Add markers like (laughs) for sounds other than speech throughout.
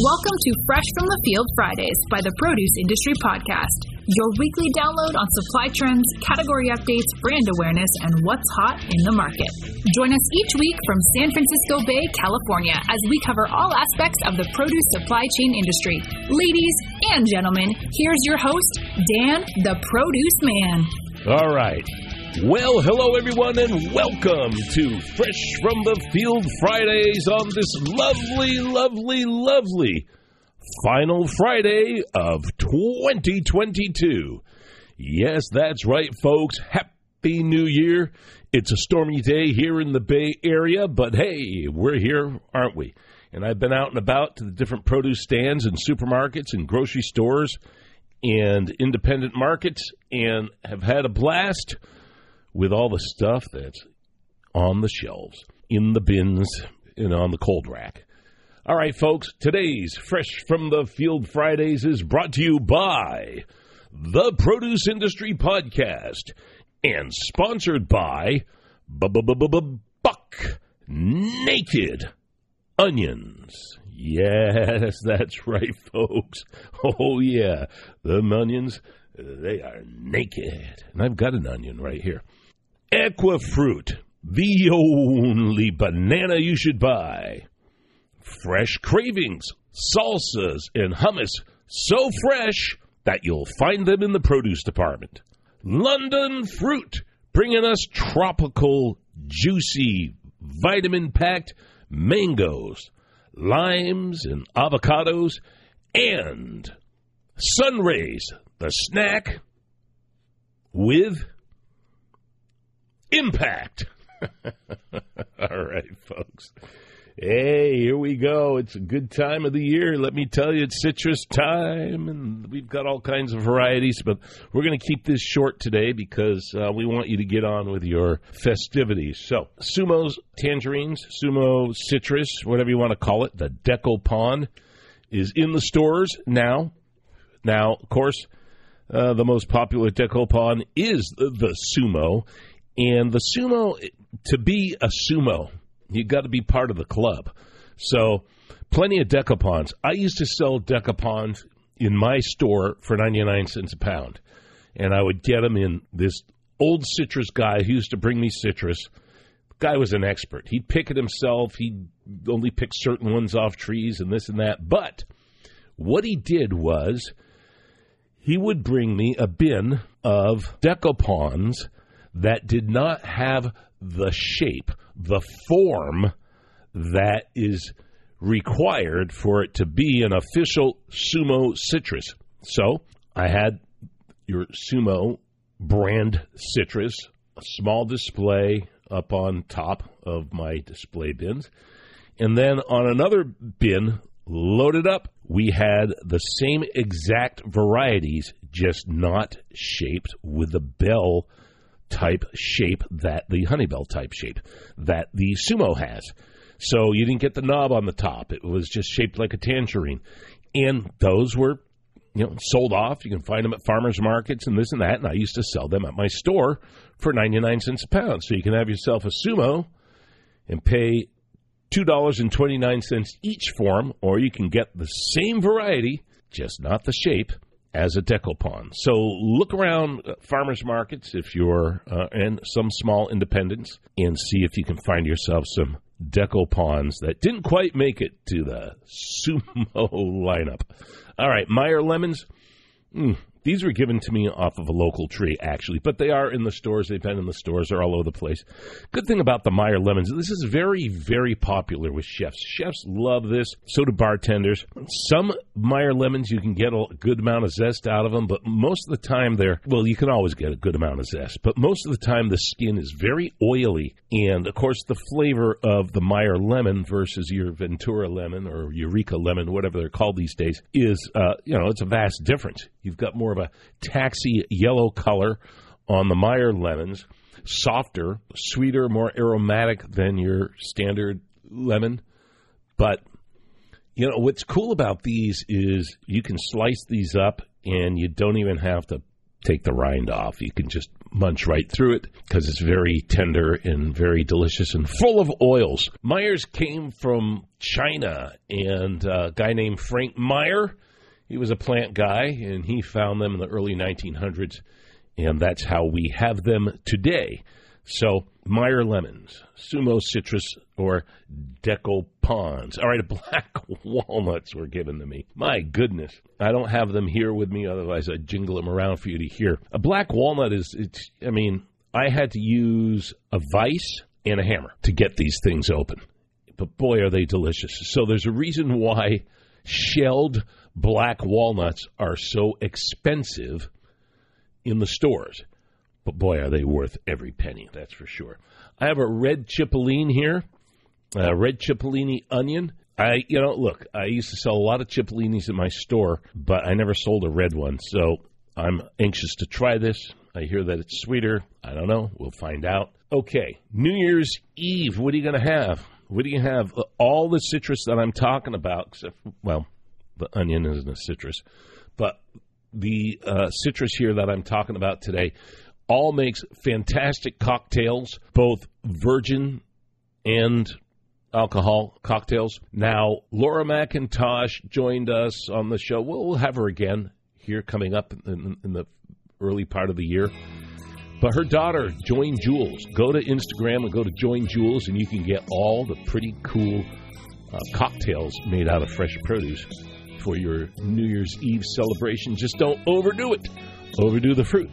Welcome to Fresh from the Field Fridays by the Produce Industry Podcast, your weekly download on supply trends, category updates, brand awareness, and what's hot in the market. Join us each week from San Francisco Bay, California, as we cover all aspects of the produce supply chain industry. Ladies and gentlemen, here's your host, Dan the Produce Man. All right. Well, hello everyone, and welcome to Fresh from the Field Fridays on this lovely, lovely, lovely final Friday of 2022. Yes, that's right, folks. Happy New Year. It's a stormy day here in the Bay Area, but hey, we're here, aren't we? And I've been out and about to the different produce stands and supermarkets and grocery stores and independent markets and have had a blast with all the stuff that's on the shelves, in the bins, and on the cold rack. All right, folks, today's Fresh from the Field Fridays is brought to you by the Produce Industry Podcast and sponsored by Buck Naked Onions. Yes, (laughs) that's right, folks. Oh, yeah, the onions, they are naked. And I've got an onion right here. Equifruit, the only banana you should buy. Fresh cravings, salsas, and hummus so fresh that you'll find them in the produce department. London Fruit, bringing us tropical, juicy, vitamin packed mangoes, limes, and avocados, and Sunrays, the snack with impact. (laughs) All right, folks. Hey, here we go. It's a good time of the year. Let me tell you, it's citrus time, and we've got all kinds of varieties, but we're going to keep this short today because uh, we want you to get on with your festivities. So, Sumo's tangerines, Sumo citrus, whatever you want to call it, the Dekopon is in the stores now. Now, of course, uh, the most popular Dekopon is the, the Sumo. And the sumo, to be a sumo, you got to be part of the club. So, plenty of dekopons. I used to sell dekopons in my store for 99 cents a pound. And I would get them in this old citrus guy who used to bring me citrus. Guy was an expert. He'd pick it himself. He'd only pick certain ones off trees and this and that. But what he did was he would bring me a bin of dekopons that did not have the shape, the form that is required for it to be an official sumo citrus. So I had your sumo brand citrus, a small display up on top of my display bins. And then on another bin loaded up, we had the same exact varieties, just not shaped with the bell type shape that the Honeybell type shape that the Sumo has. So you didn't get the knob on the top. It was just shaped like a tangerine. And those were, you know, sold off. You can find them at farmers markets and this and that. And I used to sell them at my store for 99 cents a pound. So you can have yourself a Sumo and pay $2.29 each for them, or you can get the same variety, just not the shape, as a dekopon. So look around farmers markets if you're uh, some small independents and see if you can find yourself some dekopons that didn't quite make it to the (laughs) sumo lineup. All right, Meyer lemons. Mm, these were given to me off of a local tree, actually, but they are in the stores. They've been in the stores. They're all over the place. Good thing about the Meyer lemons, this is very, very popular with chefs. Chefs love this. So do bartenders. Some Meyer lemons, you can get a good amount of zest out of them, but most of the time they're, well, you can always get a good amount of zest, but most of the time the skin is very oily. And of course, the flavor of the Meyer lemon versus your Ventura lemon or Eureka lemon, whatever they're called these days, is, uh, you know, it's a vast difference. You've got more of a taxi yellow color on the Meyer lemons, softer, sweeter, more aromatic than your standard lemon. But you know what's cool about these is you can slice these up and you don't even have to take the rind off. You can just munch right through it because it's very tender and very delicious and full of oils. Meyers came from China, and uh, a guy named Frank Meyer, he was a plant guy, and he found them in the early 1900s, and that's how we have them today. So, Meyer lemons, sumo citrus, or deco pons. All right, (laughs) black walnuts were given to me. My goodness. I don't have them here with me, otherwise I'd jingle them around for you to hear. A black walnut is, it's, I mean, I had to use a vise and a hammer to get these things open. But boy, are they delicious. So there's a reason why shelled black walnuts are so expensive in the stores. But boy, are they worth every penny, that's for sure. I have a red cipollini here, a red cipollini onion. I, you know, look, I used to sell a lot of cipollinis in my store, but I never sold a red one. So I'm anxious to try this. I hear that it's sweeter. I don't know. We'll find out. Okay, New Year's Eve. What are you going to have? What do you have? All the citrus that I'm talking about, except, well, the onion isn't a citrus, but the uh, citrus here that I'm talking about today all makes fantastic cocktails, both virgin and alcohol cocktails. Now, Laura McIntosh joined us on the show. We'll, we'll have her again here coming up in, in, the early part of the year. But her daughter, Join Jules, go to Instagram and go to Join Jules, and you can get all the pretty cool uh, cocktails made out of fresh produce for your New Year's Eve celebration. Just don't overdo it. Overdo the fruit.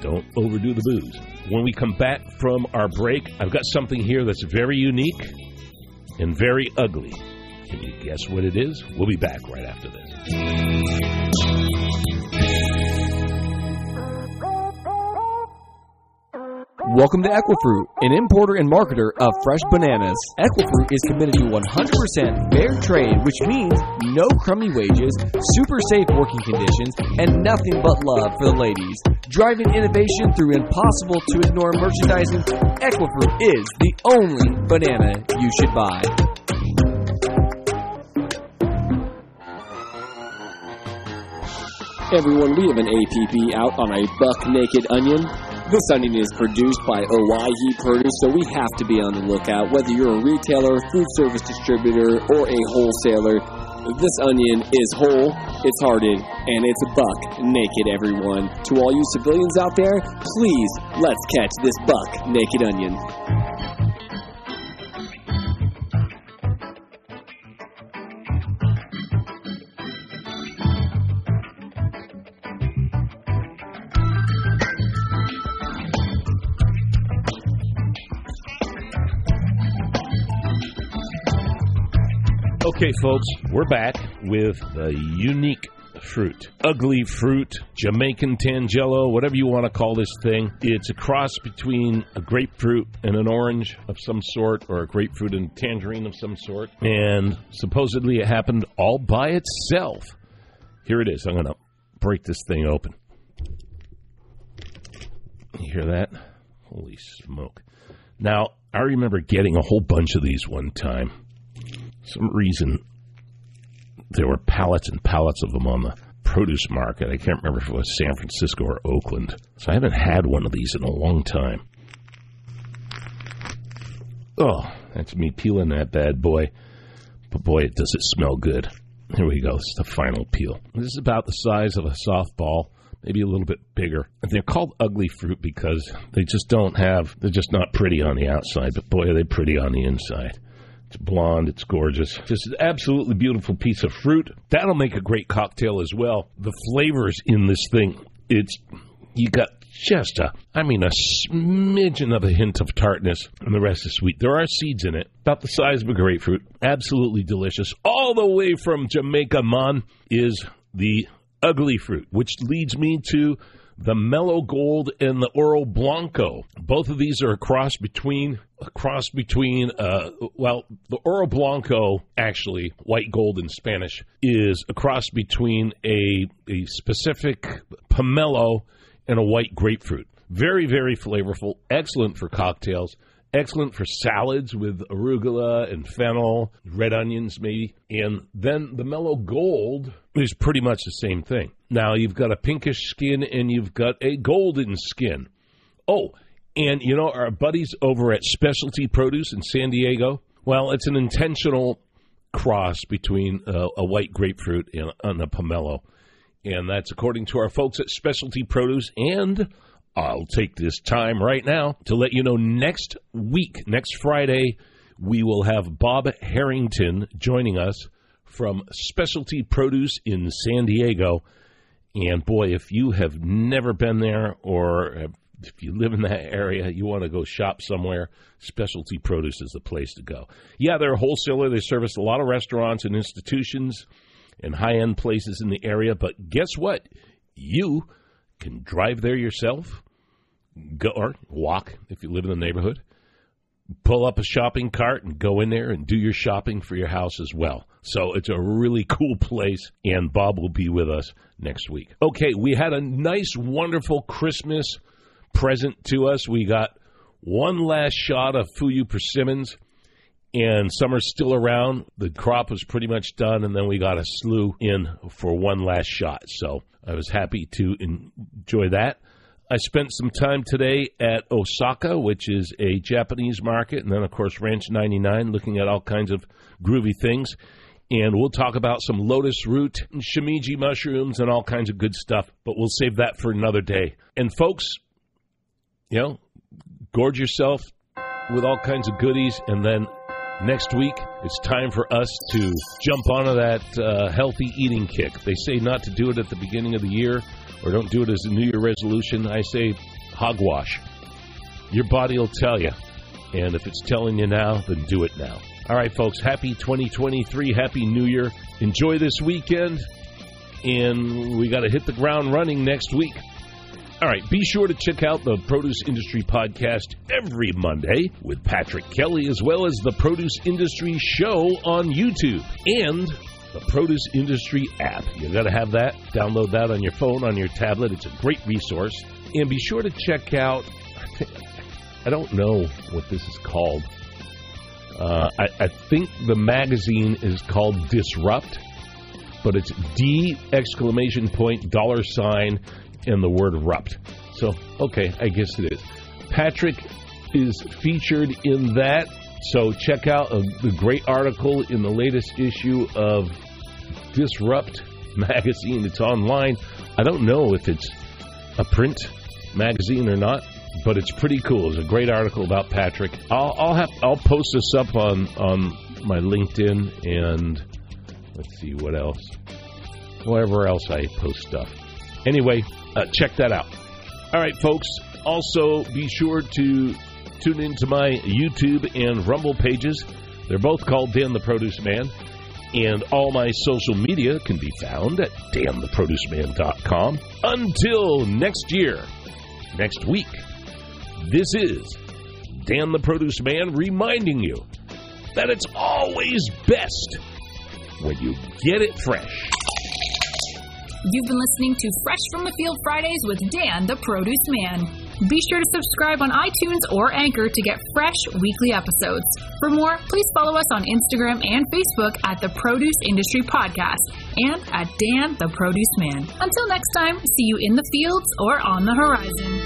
Don't overdo the booze. When we come back from our break, I've got something here that's very unique and very ugly. Can you guess what it is? We'll be back right after this. Welcome to Equifruit, an importer and marketer of fresh bananas. Equifruit is committed to 100% fair trade, which means no crummy wages, super safe working conditions, and nothing but love for the ladies. Driving innovation through impossible to ignore merchandising, Equifruit is the only banana you should buy. Everyone, we have an APB out on a buck naked onion. This onion is produced by Owyhee Produce, so we have to be on the lookout. Whether you're a retailer, food service distributor, or a wholesaler, this onion is whole, it's hearted, and it's a buck naked, everyone. To all you civilians out there, please let's catch this buck naked onion. Okay, folks, we're back with the unique fruit. Ugli fruit, Jamaican Tangelo, whatever you want to call this thing. It's a cross between a grapefruit and an orange of some sort, or a grapefruit and tangerine of some sort. And supposedly it happened all by itself. Here it is. I'm going to break this thing open. You hear that? Holy smoke. Now, I remember getting a whole bunch of these one time some reason there were pallets and pallets of them on the produce market. I can't remember if it was San Francisco or Oakland. So I haven't had one of these in a long time. Oh, that's me peeling that bad boy. But boy, does it smell good. Here we go. Is the final peel. This is about the size of a softball, maybe a little bit bigger. And they're called ugly fruit because they just don't have, they're just not pretty on the outside, but boy, are they pretty on the inside. It's blonde. It's gorgeous. Just an absolutely beautiful piece of fruit. That'll make a great cocktail as well. The flavors in this thing, it's you got just a, I mean, a smidgen of a hint of tartness, and the rest is sweet. There are seeds in it, about the size of a grapefruit. Absolutely delicious. All the way from Jamaica, Mon, is the Ugli fruit, which leads me to the Melogold and the Oroblanco. Both of these are a cross between a cross between uh, well, the Oroblanco actually white gold in Spanish is a cross between a a specific pomelo and a white grapefruit. Very very flavorful, excellent for cocktails, excellent for salads with arugula and fennel, red onions maybe. And then the Melogold is pretty much the same thing. Now you've got a pinkish skin and you've got a golden skin. Oh, and you know our buddies over at Specialty Produce in San Diego? Well, it's an intentional cross between uh, a white grapefruit and, and a pomelo. And that's according to our folks at Specialty Produce and I'll take this time right now to let you know next week, next Friday, we will have Bob Harrington joining us from Specialty Produce in San Diego. And boy, if you have never been there or if you live in that area, you want to go shop somewhere, Specialty Produce is the place to go. Yeah, they're a wholesaler. They service a lot of restaurants and institutions and high end places in the area. But guess what? You can drive there yourself go or walk if you live in the neighborhood. Pull up a shopping cart and go in there and do your shopping for your house as well. So it's a really cool place, and Bob will be with us next week. Okay, we had a nice, wonderful Christmas present to us. We got one last shot of Fuyu persimmons, and summer's still around. The crop was pretty much done, and then we got a slew in for one last shot. So I was happy to enjoy that. I spent some time today at Osaka, which is a Japanese market, and then, of course, Ranch 99, looking at all kinds of groovy things. And we'll talk about some lotus root and shimeji mushrooms and all kinds of good stuff, but we'll save that for another day. And, folks, you know, gorge yourself with all kinds of goodies, and then next week it's time for us to jump onto that uh, healthy eating kick. They say not to do it at the beginning of the year or don't do it as a New Year resolution, I say hogwash. Your body will tell you. And if it's telling you now, then do it now. All right, folks, happy 2023. Happy New Year. Enjoy this weekend. And we got to hit the ground running next week. All right, be sure to check out the Produce Industry Podcast every Monday with Patrick Kelly, as well as the Produce Industry Show on YouTube. And the Produce Industry app. You've got to have that. Download that on your phone, on your tablet. It's a great resource. And be sure to check out. (laughs) I don't know what this is called. Uh, I, I think the magazine is called Disrupt, but it's D exclamation point dollar sign and the word rupt. So, okay, I guess it is. Patrick is featured in that so check out uh, the great article in the latest issue of Disrupt magazine. It's online. I don't know if it's a print magazine or not, but it's pretty cool. It's a great article about Patrick. I'll, I'll have I'll post this up on on my LinkedIn and let's see what else, wherever else I post stuff. Anyway, uh, check that out. All right, folks. Also, be sure to Tune into my YouTube and Rumble pages. They're both called Dan the Produce Man. And all my social media can be found at dantheproduceman.com. Until next year, next week, this is Dan the Produce Man reminding you that it's always best when you get it fresh. You've been listening to Fresh from the Field Fridays with Dan the Produce Man. Be sure to subscribe on iTunes or Anchor to get fresh weekly episodes. For more, please follow us on Instagram and Facebook at the Produce Industry Podcast and at Dan the Produce Man. Until next time, see you in the fields or on the horizon.